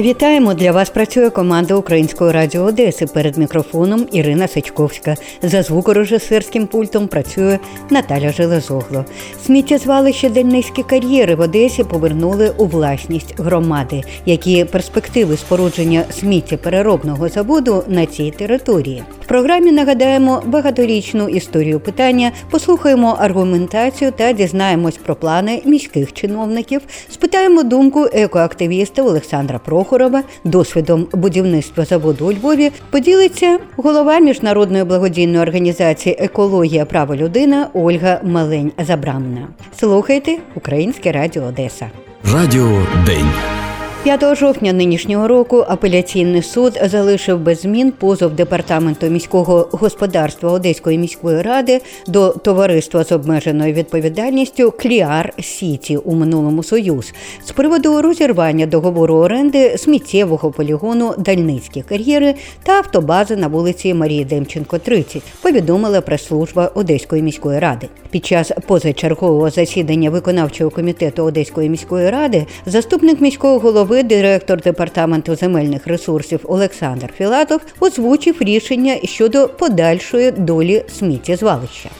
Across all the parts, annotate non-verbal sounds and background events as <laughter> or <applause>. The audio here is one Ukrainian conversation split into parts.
Вітаємо для вас. Працює команда Української радіо Одеси. Перед мікрофоном Ірина Сачковська. За звукорежисерським пультом працює Наталя Железогло. Сміттєзвалище Дальнизькі кар'єри в Одесі повернули у власність громади, які перспективи спорудження сміттєпереробного заводу на цій території. В програмі нагадаємо багаторічну історію питання, послухаємо аргументацію та дізнаємось про плани міських чиновників. Спитаємо думку екоактивіста Олександра Про. Прохорова досвідом будівництва заводу у Львові поділиться голова міжнародної благодійної організації Екологія право людина Ольга Малень Забрамна. Слухайте Українське Радіо Одеса. Радіо День. 5 жовтня нинішнього року апеляційний суд залишив без змін позов департаменту міського господарства Одеської міської ради до товариства з обмеженою відповідальністю Кліар Сіті у минулому союз з приводу розірвання договору оренди сміттєвого полігону Дальницькі кар'єри та автобази на вулиці Марії Демченко, 30, повідомила прес-служба Одеської міської ради. Під час позачергового засідання виконавчого комітету Одеської міської ради заступник міського голови директор департаменту земельних ресурсів Олександр Філатов озвучив рішення щодо подальшої долі сміттєзвалища.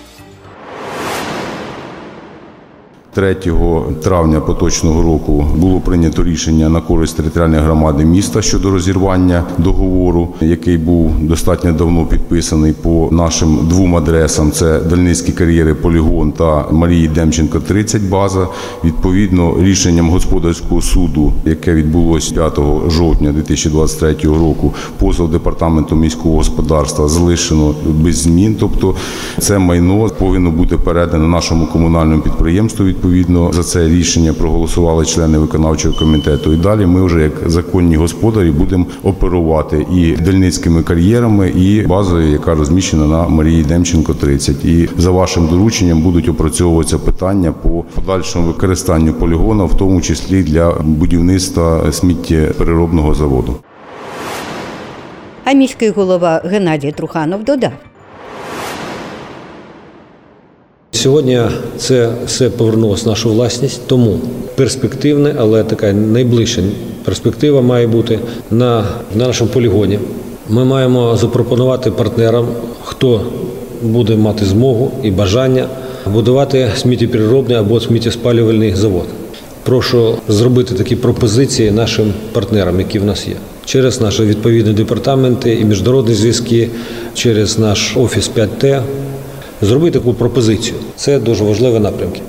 3 травня поточного року було прийнято рішення на користь територіальної громади міста щодо розірвання договору, який був достатньо давно підписаний по нашим двом адресам: це Дальницькі кар'єри, полігон та Марії Демченко, 30 база. Відповідно, рішенням господарського суду, яке відбулося 5 жовтня 2023 року, позов департаменту міського господарства залишено без змін. Тобто, це майно повинно бути передане нашому комунальному підприємству відповідно за це рішення проголосували члени виконавчого комітету. І далі ми вже як законні господарі будемо оперувати і дальницькими кар'єрами, і базою, яка розміщена на Марії Демченко, 30. І за вашим дорученням будуть опрацьовуватися питання по подальшому використанню полігону, в тому числі для будівництва сміттєпереробного заводу. А міський голова Геннадій Труханов додав. Сьогодні це все повернулося в нашу власність, тому перспективне, але така найближча перспектива має бути на, на нашому полігоні. Ми маємо запропонувати партнерам, хто буде мати змогу і бажання будувати сміттєпереробний або сміттєспалювальний завод. Прошу зробити такі пропозиції нашим партнерам, які в нас є, через наші відповідні департаменти і міжнародні зв'язки, через наш офіс 5Т зробити таку пропозицію. Це дуже важливі напрямки.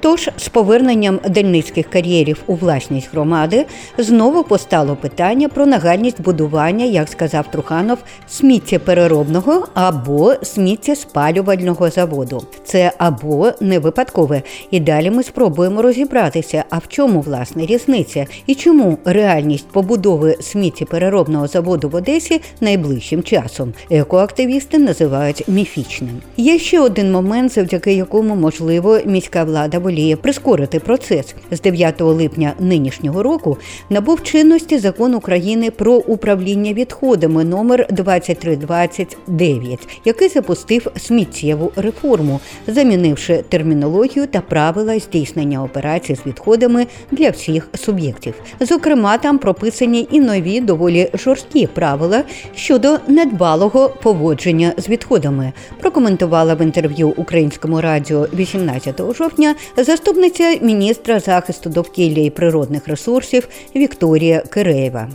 Тож з поверненням дальницьких кар'єрів у власність громади знову постало питання про нагальність будування, як сказав Труханов, сміттєпереробного або сміттєспалювального заводу. Це або не випадкове. І далі ми спробуємо розібратися, а в чому власне різниця і чому реальність побудови сміттєпереробного заводу в Одесі найближчим часом екоактивісти називають міфічним. Є ще один момент, завдяки якому можливо міська влада воліє прискорити процес. З 9 липня нинішнього року набув чинності закон України про управління відходами номер 2329, який запустив сміттєву реформу, замінивши термінологію та правила здійснення операцій з відходами для всіх суб'єктів. Зокрема, там прописані і нові доволі жорсткі правила щодо недбалого поводження з відходами. Прокоментувала в інтерв'ю українському радіо 18 жовтня заступниця міністра захисту довкілля і природних ресурсів Вікторія Киреєва.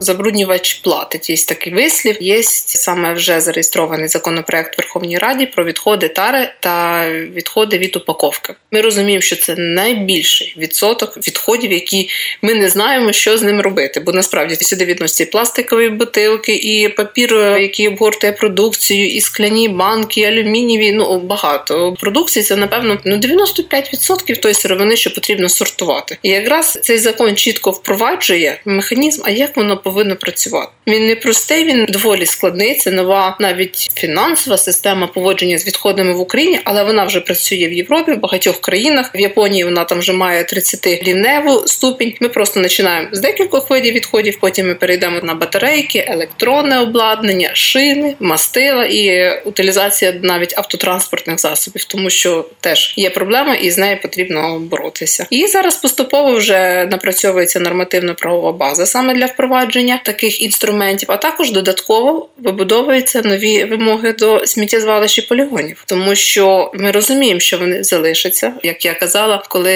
Забруднювач платить. Є такий вислів. Є саме вже зареєстрований законопроект в Верховній Раді про відходи тари та відходи від упаковки. Ми розуміємо, що це найбільший відсоток відходів, які ми не знаємо, що з ним робити. Бо насправді сюди відносяться і пластикові бутилки, і папір, який обгортує продукцію, і скляні банки, і алюмінієві. Ну багато продукції. Це напевно ну 95% тої сировини, що потрібно сортувати. І якраз цей закон чітко впроваджує механізм, а як воно повинно працювати. Він не простий, він доволі складний. Це нова навіть фінансова система поводження з відходами в Україні, але вона вже працює в Європі, в багатьох країнах. В Японії вона там вже має 30 рівневу ступінь. Ми просто починаємо з декількох видів відходів. Потім ми перейдемо на батарейки, електронне обладнання, шини, мастила і утилізація навіть автотранспортних засобів, тому що теж є проблема, і з нею потрібно боротися. І зараз поступово вже напрацьовується нормативно-правова база саме для впровадження таких інструментів, а також додатково вибудовуються нові вимоги до сміттєзвалищ і полігонів, тому що ми розуміємо, що вони залишаться. Як я казала, коли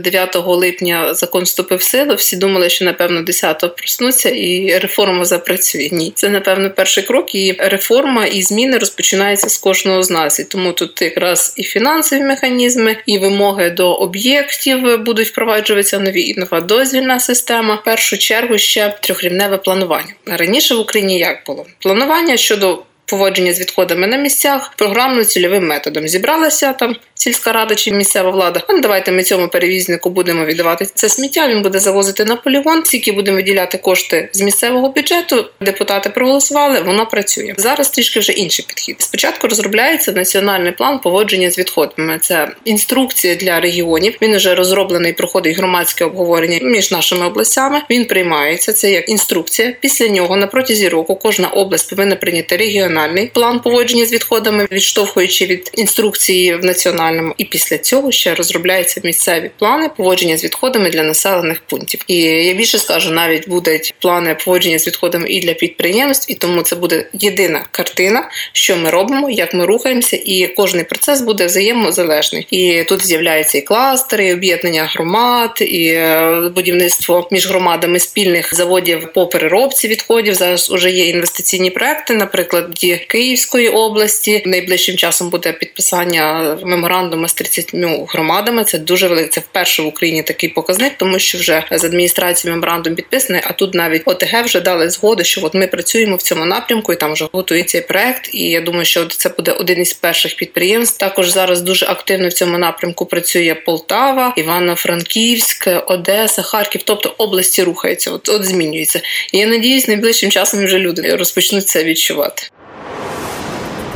9 липня закон вступив в силу, всі думали, що напевно 10-го проснуться і реформа запрацює. Ні, це напевно перший крок. І реформа і зміни розпочинаються з кожного з нас. І тому тут якраз і фінансові механізми, і вимоги до об'єктів будуть впроваджуватися нові і нова дозвільна система. В першу чергу ще трьохрівневе планування. Раніше в Україні як було? Планування щодо поводження з відходами на місцях програмно-цільовим методом. Зібралася там сільська рада чи місцева влада. Ну, давайте ми цьому перевізнику будемо віддавати це сміття. Він буде завозити на полігон. Скільки будемо виділяти кошти з місцевого бюджету. Депутати проголосували, воно працює. Зараз трішки вже інший підхід. Спочатку розробляється національний план поводження з відходами. Це інструкція для регіонів. Він вже розроблений, проходить громадське обговорення між нашими областями. Він приймається. Це як інструкція. Після нього на протязі року кожна область повинна прийняти регіональний план поводження з відходами, відштовхуючи від інструкції в національному. І після цього ще розробляються місцеві плани поводження з відходами для населених пунктів. І я більше скажу, навіть будуть плани поводження з відходами і для підприємств, і тому це буде єдина картина, що ми робимо, як ми рухаємося, і кожний процес буде взаємозалежний. І тут з'являються і кластери, і об'єднання громад, і е, будівництво між громадами спільних заводів по переробці відходів. Зараз вже є інвестиційні проекти, наприклад, Київської області. Найближчим часом буде підписання меморандуму з 30 громадами. Це дуже велике. Це вперше в Україні такий показник, тому що вже з адміністрації меморандум підписаний. А тут навіть ОТГ вже дали згоду, що от ми працюємо в цьому напрямку, і там вже готується проект. І я думаю, що це буде один із перших підприємств. Також зараз дуже активно в цьому напрямку працює Полтава, Івано-Франківськ, Одеса, Харків, тобто області рухаються, от от змінюється. І я надіюсь, найближчим часом вже люди розпочнуть це відчувати.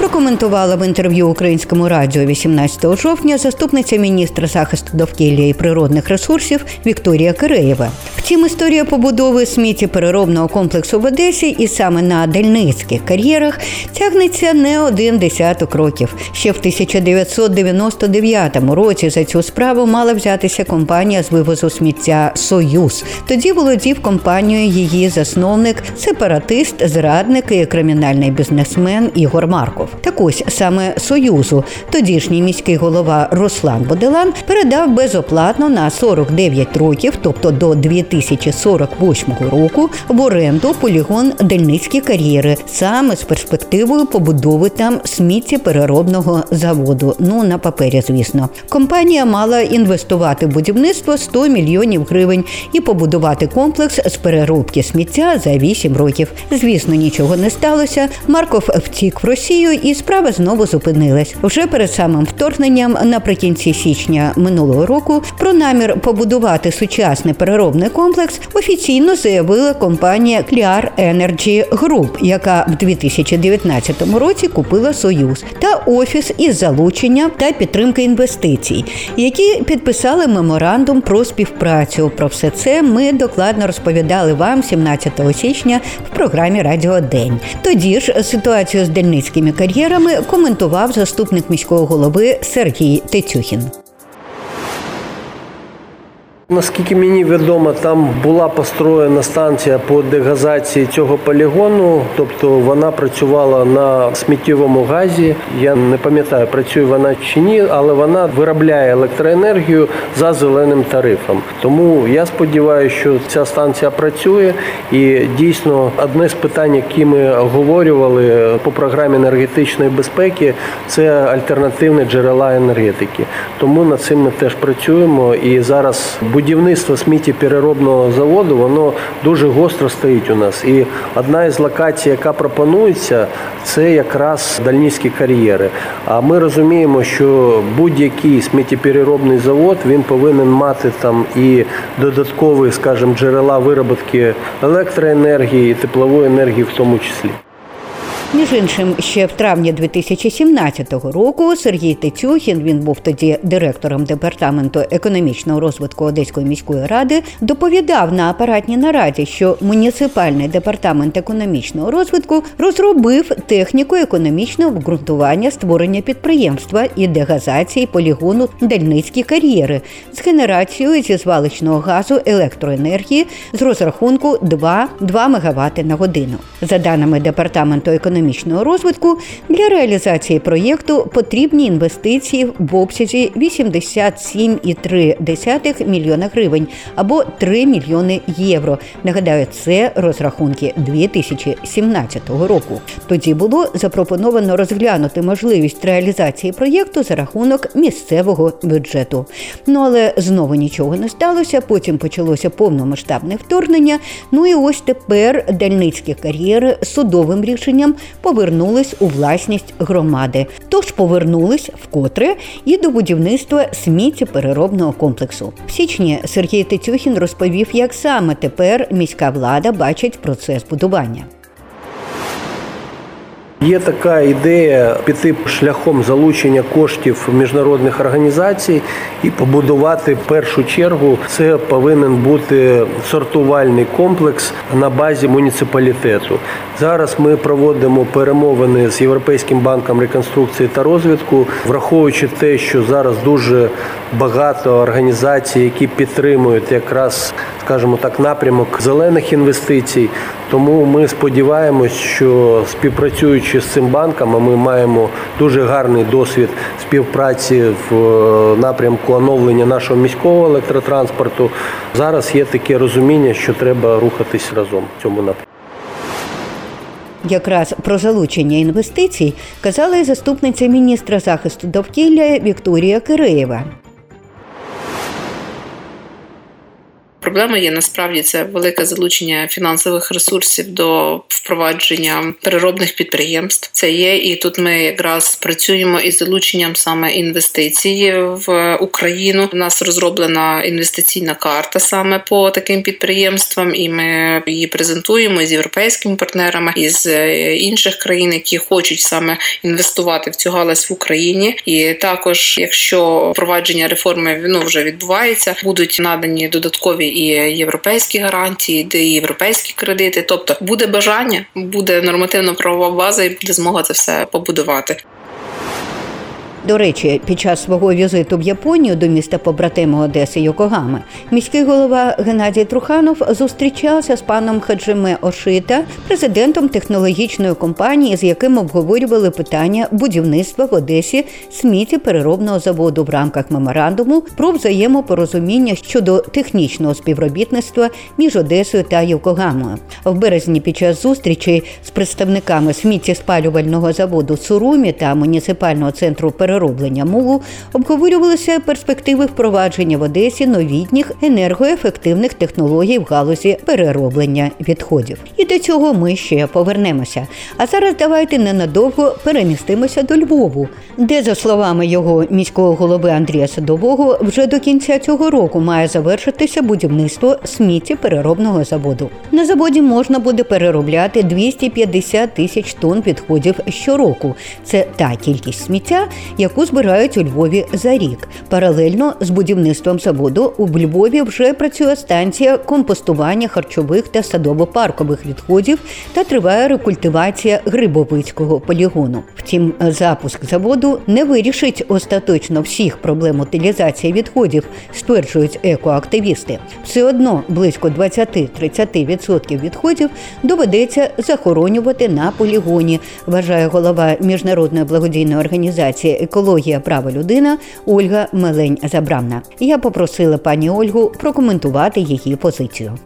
Прокоментувала в інтерв'ю українському радіо 18 жовтня заступниця міністра захисту довкілля і природних ресурсів Вікторія Киреєва. Втім, історія побудови сміттєпереробного комплексу в Одесі і саме на дальницьких кар'єрах тягнеться не один десяток років. Ще в 1999 році за цю справу мала взятися компанія з вивозу сміття Союз. Тоді володів компанією її засновник, сепаратист, зрадник і кримінальний бізнесмен Ігор Марков. Так ось саме Союзу тодішній міський голова Руслан Боделан передав безоплатно на 49 років, тобто до 2048 року, в оренду полігон Дельницькі кар'єри, саме з перспективою побудови там сміттєпереробного заводу. Ну на папері, звісно, компанія мала інвестувати в будівництво 100 мільйонів гривень і побудувати комплекс з переробки сміття за 8 років. Звісно, нічого не сталося. Марков втік в Росію і справа знову зупинилась. Вже перед самим вторгненням, наприкінці січня минулого року, про намір побудувати сучасний переробний комплекс офіційно заявила компанія Clear Energy Group, яка в 2019 році купила Союз та офіс із залучення та підтримки інвестицій, які підписали меморандум про співпрацю. Про все це ми докладно розповідали вам 17 січня в програмі Радіо День. Тоді ж ситуацію з дельницькими кар'єрами коментував заступник міського голови Сергій Тетюхін. Наскільки мені відомо, там була построєна станція по дегазації цього полігону, тобто вона працювала на сміттєвому газі. Я не пам'ятаю, працює вона чи ні, але вона виробляє електроенергію за зеленим тарифом. Тому я сподіваюся, що ця станція працює, і дійсно одне з питань, які ми обговорювали по програмі енергетичної безпеки, це альтернативні джерела енергетики. Тому над цим ми теж працюємо і зараз будівництво сміттєпереробного заводу воно дуже гостро стоїть у нас. І одна із локацій, яка пропонується, це якраз дальнівські кар'єри. А ми розуміємо, що будь-який сміттєпереробний завод він повинен мати там і додаткові, скажімо, джерела вироботки електроенергії, і теплової енергії в тому числі. Між іншим, ще в травні 2017 року Сергій Тетюхін, він був тоді директором департаменту економічного розвитку Одеської міської ради, доповідав на апаратній нараді, що муніципальний департамент економічного розвитку розробив техніку економічного обґрунтування створення підприємства і дегазації полігону Дальницькі кар'єри з генерацією зі звалищного газу електроенергії з розрахунку 2, 2 МВт на годину. За даними департаменту економічного економічного розвитку для реалізації проєкту потрібні інвестиції в обсязі 87,3 мільйона гривень або 3 мільйони євро. Нагадаю, це розрахунки 2017 року. Тоді було запропоновано розглянути можливість реалізації проєкту за рахунок місцевого бюджету. Ну але знову нічого не сталося. Потім почалося повномасштабне вторгнення. Ну і ось тепер дальницькі кар'єри судовим рішенням повернулись у власність громади. Тож повернулись вкотре і до будівництва сміттєпереробного комплексу. В січні Сергій Тетюхін розповів, як саме тепер міська влада бачить процес будування. Є така ідея піти шляхом залучення коштів міжнародних організацій і побудувати в першу чергу. Це повинен бути сортувальний комплекс на базі муніципалітету. Зараз ми проводимо перемовини з Європейським банком реконструкції та розвитку, враховуючи те, що зараз дуже багато організацій, які підтримують якраз, скажімо так, напрямок зелених інвестицій. Тому ми сподіваємось, що співпрацюючи з цим банком, ми маємо дуже гарний досвід співпраці в е, напрямку оновлення нашого міського електротранспорту. Зараз є таке розуміння, що треба рухатись разом в цьому напрямку. Якраз про залучення інвестицій казала і заступниця міністра захисту довкілля Вікторія Киреєва. Проблема є насправді це велике залучення фінансових ресурсів до впровадження переробних підприємств. Це є, і тут ми якраз працюємо із залученням саме інвестицій в Україну. У нас розроблена інвестиційна карта саме по таким підприємствам, і ми її презентуємо з європейськими партнерами із інших країн, які хочуть саме інвестувати в цю галузь в Україні. І також, якщо впровадження реформи ну вже відбувається, будуть надані додаткові і європейські гарантії, де і європейські кредити. Тобто буде бажання, буде нормативно-правова база, і буде змога це все побудувати. До речі, під час свого візиту в Японію до міста побратиму Одеси Йокогами міський голова Геннадій Труханов зустрічався з паном Хаджиме Ошита, президентом технологічної компанії, з яким обговорювали питання будівництва в Одесі сміттєпереробного заводу в рамках меморандуму про взаємопорозуміння щодо технічного співробітництва між Одесою та Йокогамою. В березні під час зустрічі з представниками сміттєспалювального заводу Сурумі та муніципального центру переробки перероблення мулу обговорювалися перспективи впровадження в Одесі новітніх енергоефективних технологій в галузі перероблення відходів. І до цього ми ще повернемося. А зараз давайте ненадовго перемістимося до Львову, де, за словами його міського голови Андрія Садового, вже до кінця цього року має завершитися будівництво сміттєпереробного заводу. На заводі можна буде переробляти 250 тисяч тонн відходів щороку. Це та кількість сміття, яку збирають у Львові за рік. Паралельно з будівництвом заводу у Львові вже працює станція компостування харчових та садово-паркових відходів та триває рекультивація Грибовицького полігону. Втім, запуск заводу не вирішить остаточно всіх проблем утилізації відходів, стверджують екоактивісти. Все одно близько 20-30% відходів доведеться захоронювати на полігоні, вважає голова міжнародної благодійної організації екологія права людина Ольга Мелень Забрамна. Я попросила пані Ольгу прокоментувати її позицію.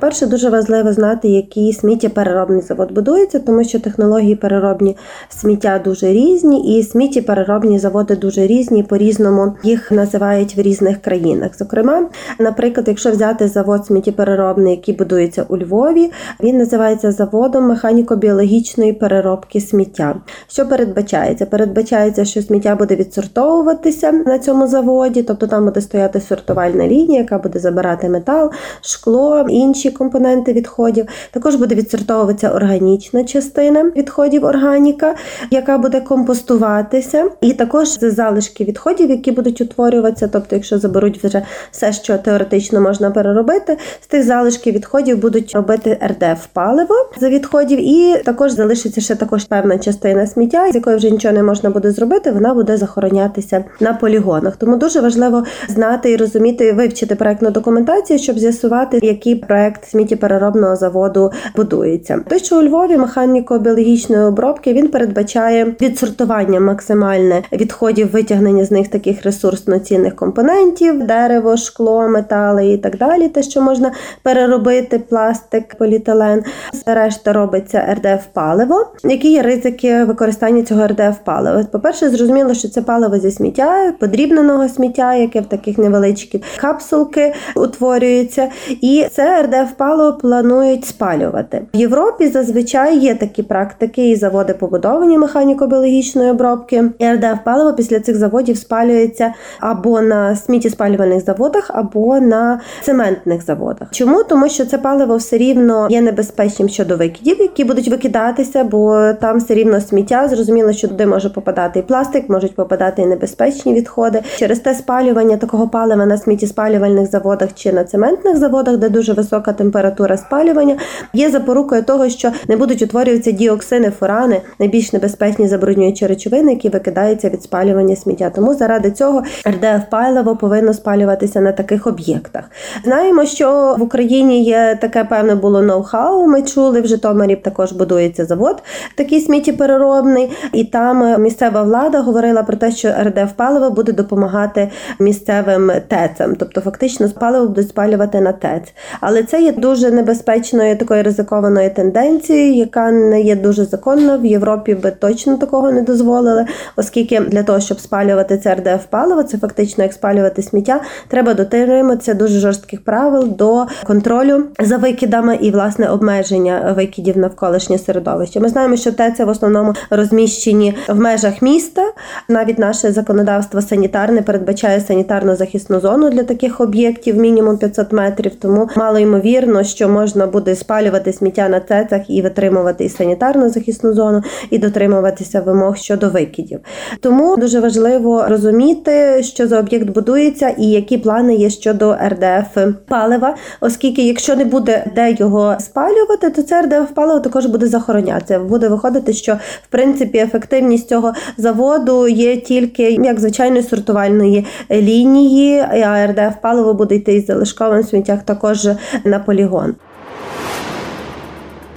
Перше, дуже важливо знати, який сміттєпереробний завод будується, тому що технології переробні сміття дуже різні, і сміттєпереробні заводи дуже різні. По різному їх називають в різних країнах. Зокрема, наприклад, якщо взяти завод сміттєпереробний, який будується у Львові, він називається заводом механіко-біологічної переробки сміття. Що передбачається? Передбачається, що сміття буде відсортовуватися на цьому заводі, тобто там буде стояти сортувальна лінія, яка буде забирати метал, шкло, інші компоненти відходів. Також буде відсортовуватися органічна частина відходів органіка, яка буде компостуватися, і також залишки відходів, які будуть утворюватися. Тобто, якщо заберуть вже все, що теоретично можна переробити, з тих залишків відходів будуть робити РДФ паливо за відходів, і також залишиться ще також певна частина сміття, з якої вже нічого не можна буде зробити. Вона буде захоронятися на полігонах. Тому дуже важливо знати і розуміти, вивчити проектну документацію, щоб з'ясувати, який проект сміттєпереробного заводу будується. Той, що у Львові механіко-біологічної обробки він передбачає відсортування максимальне відходів, витягнення з них таких ресурсно цінних компонентів, дерево, шкло, метали і так далі. Те, що можна переробити, пластик, поліетилен. Решта робиться RDF паливо. Які є ризики використання цього RDF палива? По перше, зрозуміло, що це паливо зі сміття, подрібненого сміття, яке в таких невеличких капсулки утворюється, і це RDF паливо планують спалювати в Європі. Зазвичай є такі практики, і заводи побудовані механіко-біологічної обробки. RDF паливо після цих заводів спалюється або на сміттєспалювальних заводах, або на цементних заводах. Чому тому, що це паливо все рівно є небезпечним щодо викидів, які будуть викидатися, бо там все рівно сміття. Зрозуміло, що туди може попадати і пластик, можуть попадати і небезпечні відходи. Через те спалювання такого палива на сміттєспалювальних заводах чи на цементних заводах, де дуже висока температура спалювання, є запорукою того, що не будуть утворюватися діоксини, фурани, найбільш небезпечні забруднюючі речовини, які викидаються від спалювання сміття. Тому заради цього РДФ паливо повинно спалюватися на таких об'єктах. Знаємо, що в Україні є таке певне було ноу-хау. Ми чули в Житомирі також будується завод, такий сміттєпереробний, і там місцева влада говорила про те, що РДФ паливо буде допомагати місцевим ТЕЦам, тобто фактично паливо будуть спалювати на ТЕЦ. Але це є дуже небезпечною такою ризикованою тенденцією, яка не є дуже законна. В Європі би точно такого не дозволили, оскільки для того, щоб спалювати це РДФ паливо, це фактично як спалювати сміття, треба дотримуватися дуже жорстких правил до контролю за викидами і власне обмеження викидів навколишнє середовище. Ми знаємо, що ТЕЦи в основному розміщені в межах міста. Навіть наше законодавство санітарне передбачає санітарну захисну зону для таких об'єктів, мінімум 500 метрів. Тому мало ймовірно, що можна буде спалювати сміття на ТЕЦах і витримувати і санітарну захисну зону, і дотримуватися вимог щодо викидів. Тому дуже важливо розуміти, що за об'єкт будується і які плани є щодо РДФ палива, оскільки, якщо не буде де його спалювати, то це РДФ паливо також буде захоронятися. Буде виходити, що в принципі ефективність цього заводу є тільки як звичайної сортувальної лінії, а РДФ паливо буде йти із залишковим сміттях також на полігон.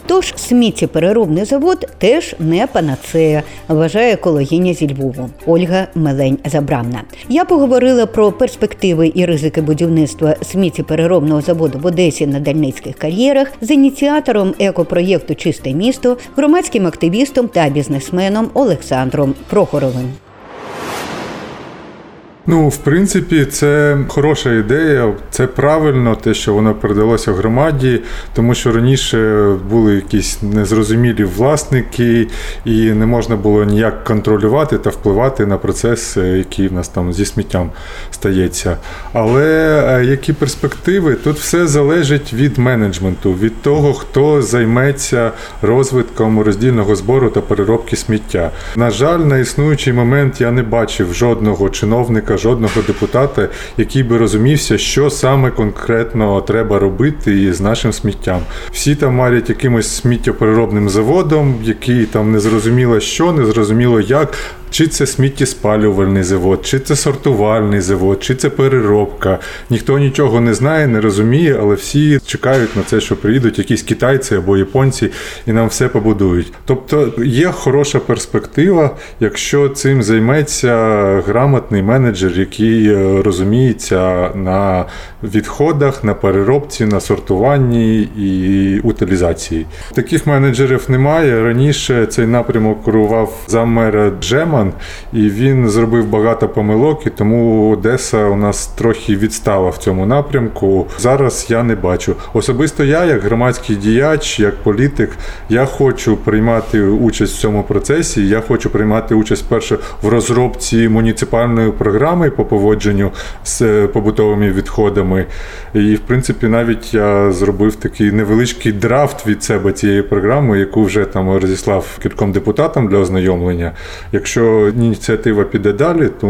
Тож сміттєпереробний завод теж не панацея, вважає екологиня зі Львову Ольга Мелень Забрамна. Я поговорила про перспективи і ризики будівництва сміттєпереробного заводу в Одесі на Дальницьких кар'єрах з ініціатором екопроєкту Чисте місто, громадським активістом та бізнесменом Олександром Прохоровим. Ну, в принципі, це хороша ідея. Це правильно, те, що воно передалося громаді, тому що раніше були якісь незрозумілі власники, і не можна було ніяк контролювати та впливати на процес, який в нас там зі сміттям стається. Але е, які перспективи? Тут все залежить від менеджменту, від того, хто займеться розвитком роздільного збору та переробки сміття. На жаль, на існуючий момент я не бачив жодного чиновника жодного депутата, який би розумівся, що саме конкретно треба робити з нашим сміттям. Всі там марять якимось сміттєпереробним заводом, який там не зрозуміло що, не зрозуміло як. Чи це сміттєспалювальний завод, чи це сортувальний завод, чи це переробка. Ніхто нічого не знає, не розуміє, але всі чекають на це, що приїдуть якісь китайці або японці і нам все побудують. Тобто є хороша перспектива, якщо цим займеться грамотний менеджер менеджер, який е, розуміється на відходах, на переробці, на сортуванні і утилізації. Таких менеджерів немає. Раніше цей напрямок керував заммера Джеман, і він зробив багато помилок, і тому Одеса у нас трохи відстала в цьому напрямку. Зараз я не бачу. Особисто я, як громадський діяч, як політик, я хочу приймати участь в цьому процесі. Я хочу приймати участь перше в розробці муніципальної програми по поводженню з побутовими відходами. І, в принципі, навіть я зробив такий невеличкий драфт від себе цієї програми, яку вже там розіслав кільком депутатам для ознайомлення. Якщо ініціатива піде далі, то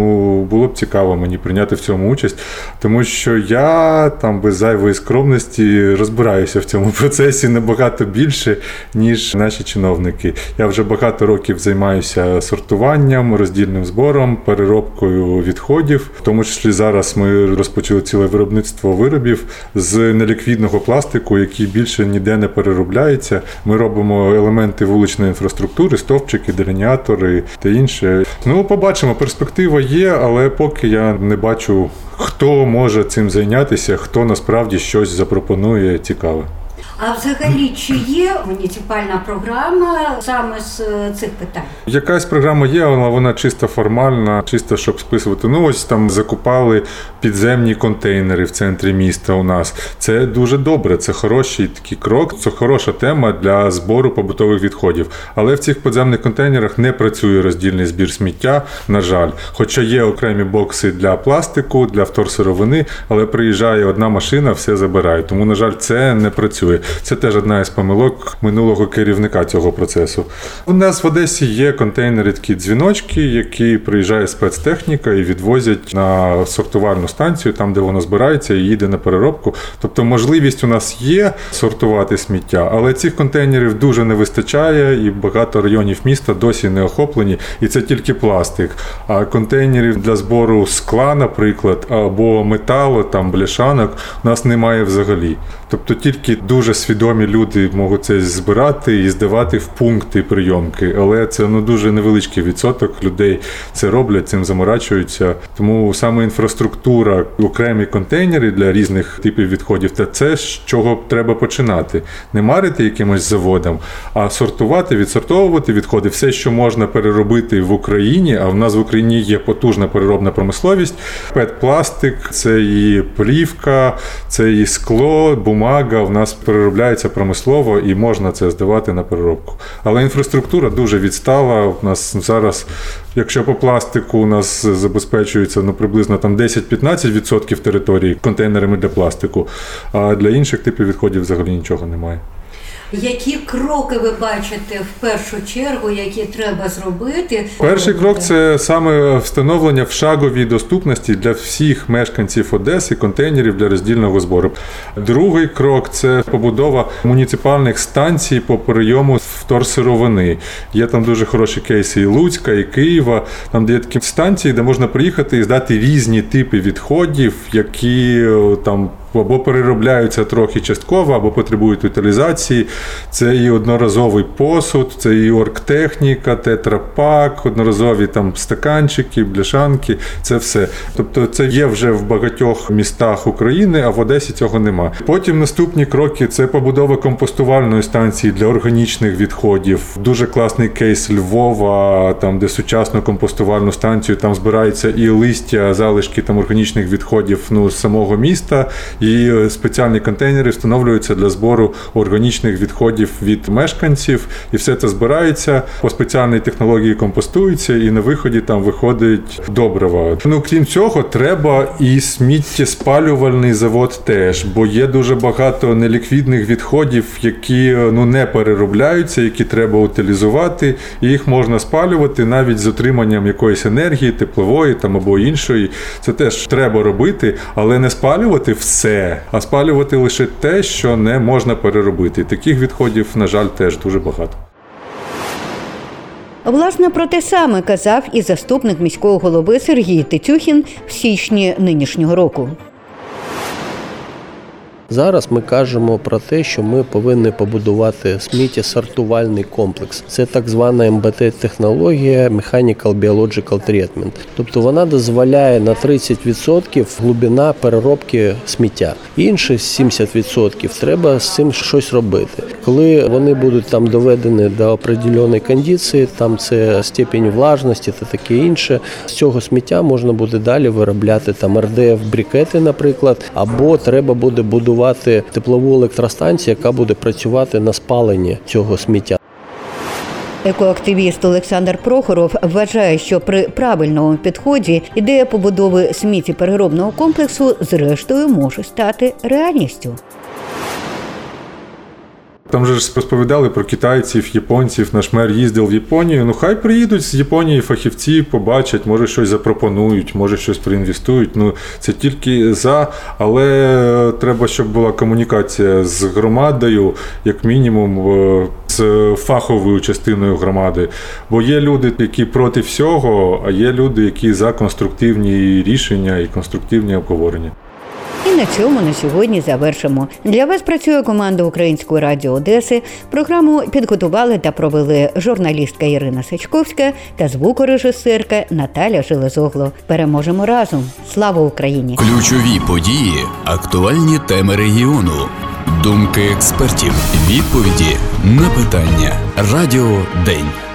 було б цікаво мені прийняти в цьому участь, тому що я там без зайвої скромності розбираюся в цьому <laughs> процесі набагато більше, ніж наші чиновники. Я вже багато років займаюся сортуванням, роздільним збором, переробкою відходів. В тому числі зараз ми розпочали ціле виробництво виробів з неліквідного пластику, який більше ніде не переробляється. Ми робимо елементи вуличної інфраструктури, стовпчики, делініатори та інше. Ну, побачимо, перспектива є, але поки я не бачу, хто може цим зайнятися, хто насправді щось запропонує цікаве. А взагалі, чи є муніципальна програма саме з е, цих питань? Якась програма є, але вона чисто формальна, чисто щоб списувати. Ну ось там закупали підземні контейнери в центрі міста. У нас це дуже добре. Це хороший такий крок. Це хороша тема для збору побутових відходів. Але в цих підземних контейнерах не працює роздільний збір сміття. На жаль, хоча є окремі бокси для пластику, для вторсировини, але приїжджає одна машина, все забирає. Тому, на жаль, це не працює. Це теж одна із помилок минулого керівника цього процесу. У нас в Одесі є контейнери, такі дзвіночки, які приїжджає спецтехніка і відвозять на сортувальну станцію, там де воно збирається і їде на переробку. Тобто можливість у нас є сортувати сміття, але цих контейнерів дуже не вистачає, і багато районів міста досі не охоплені, і це тільки пластик. А контейнерів для збору скла, наприклад, або металу, там бляшанок, у нас немає взагалі. Тобто тільки дуже свідомі люди можуть це збирати і здавати в пункти прийомки, але це ну дуже невеличкий відсоток людей це роблять, цим заморачуються. Тому саме інфраструктура, окремі контейнери для різних типів відходів, та це з чого треба починати. Не марити якимось заводом, а сортувати, відсортовувати відходи, все, що можна переробити в Україні. А в нас в Україні є потужна переробна промисловість. Петпластик, це і плівка, це і скло, бумага. В нас переробляється промислово і можна це здавати на переробку. Але інфраструктура дуже відстала. У нас зараз, якщо по пластику у нас забезпечується ну, приблизно там 10-15% території контейнерами для пластику, а для інших типів відходів взагалі нічого немає. Які кроки ви бачите в першу чергу, які треба зробити? Перший крок це саме встановлення в шаговій доступності для всіх мешканців Одеси контейнерів для роздільного збору. Другий крок це побудова муніципальних станцій по прийому вторсировини. Є там дуже хороші кейси і Луцька, і Києва. Там де є такі станції, де можна приїхати і здати різні типи відходів, які там або переробляються трохи частково, або потребують утилізації. Це і одноразовий посуд, це і оргтехніка, тетрапак, одноразові там стаканчики, бляшанки. Це все. Тобто, це є вже в багатьох містах України, а в Одесі цього нема. Потім наступні кроки це побудова компостувальної станції для органічних відходів. Дуже класний кейс Львова, там де сучасну компостувальну станцію, там збирається і листя, залишки там органічних відходів ну, з самого міста і спеціальні контейнери встановлюються для збору органічних відходів від мешканців, і все це збирається по спеціальній технології компостується, і на виході там виходить добрива. Ну крім цього, треба і сміттєспалювальний завод теж, бо є дуже багато неліквідних відходів, які ну не переробляються, які треба утилізувати, і їх можна спалювати навіть з отриманням якоїсь енергії, теплової там або іншої. Це теж треба робити, але не спалювати все а спалювати лише те, що не можна переробити. Таких відходів, на жаль, теж дуже багато. Власне, про те саме казав і заступник міського голови Сергій Тетюхін в січні нинішнього року. Зараз ми кажемо про те, що ми повинні побудувати сміттєсортувальний комплекс. Це так звана МБТ-технологія Mechanical Biological Treatment. Тобто вона дозволяє на 30% глибина переробки сміття. Інше 70% треба з цим щось робити. Коли вони будуть там доведені до определеної кондиції, там це степінь влажності та таке інше. З цього сміття можна буде далі виробляти там РДФ брикети, наприклад, або треба буде будувати теплову електростанцію, яка буде працювати на спаленні цього сміття. Екоактивіст Олександр Прохоров вважає, що при правильному підході ідея побудови сміттєпереробного комплексу зрештою може стати реальністю. Там же ж розповідали про китайців, японців. Наш мер їздив в Японію. Ну хай приїдуть з Японії фахівці, побачать, може щось запропонують, може щось проінвестують. Ну це тільки за, але треба, щоб була комунікація з громадою, як мінімум, з фаховою частиною громади. Бо є люди, які проти всього, а є люди, які за конструктивні рішення і конструктивні обговорення. І на цьому на сьогодні завершимо. Для вас працює команда Української радіо Одеси. Програму підготували та провели журналістка Ірина Сачковська та звукорежисерка Наталя Железогло. Переможемо разом. Слава Україні! Ключові події, актуальні теми регіону, думки експертів, відповіді на питання. Радіо День.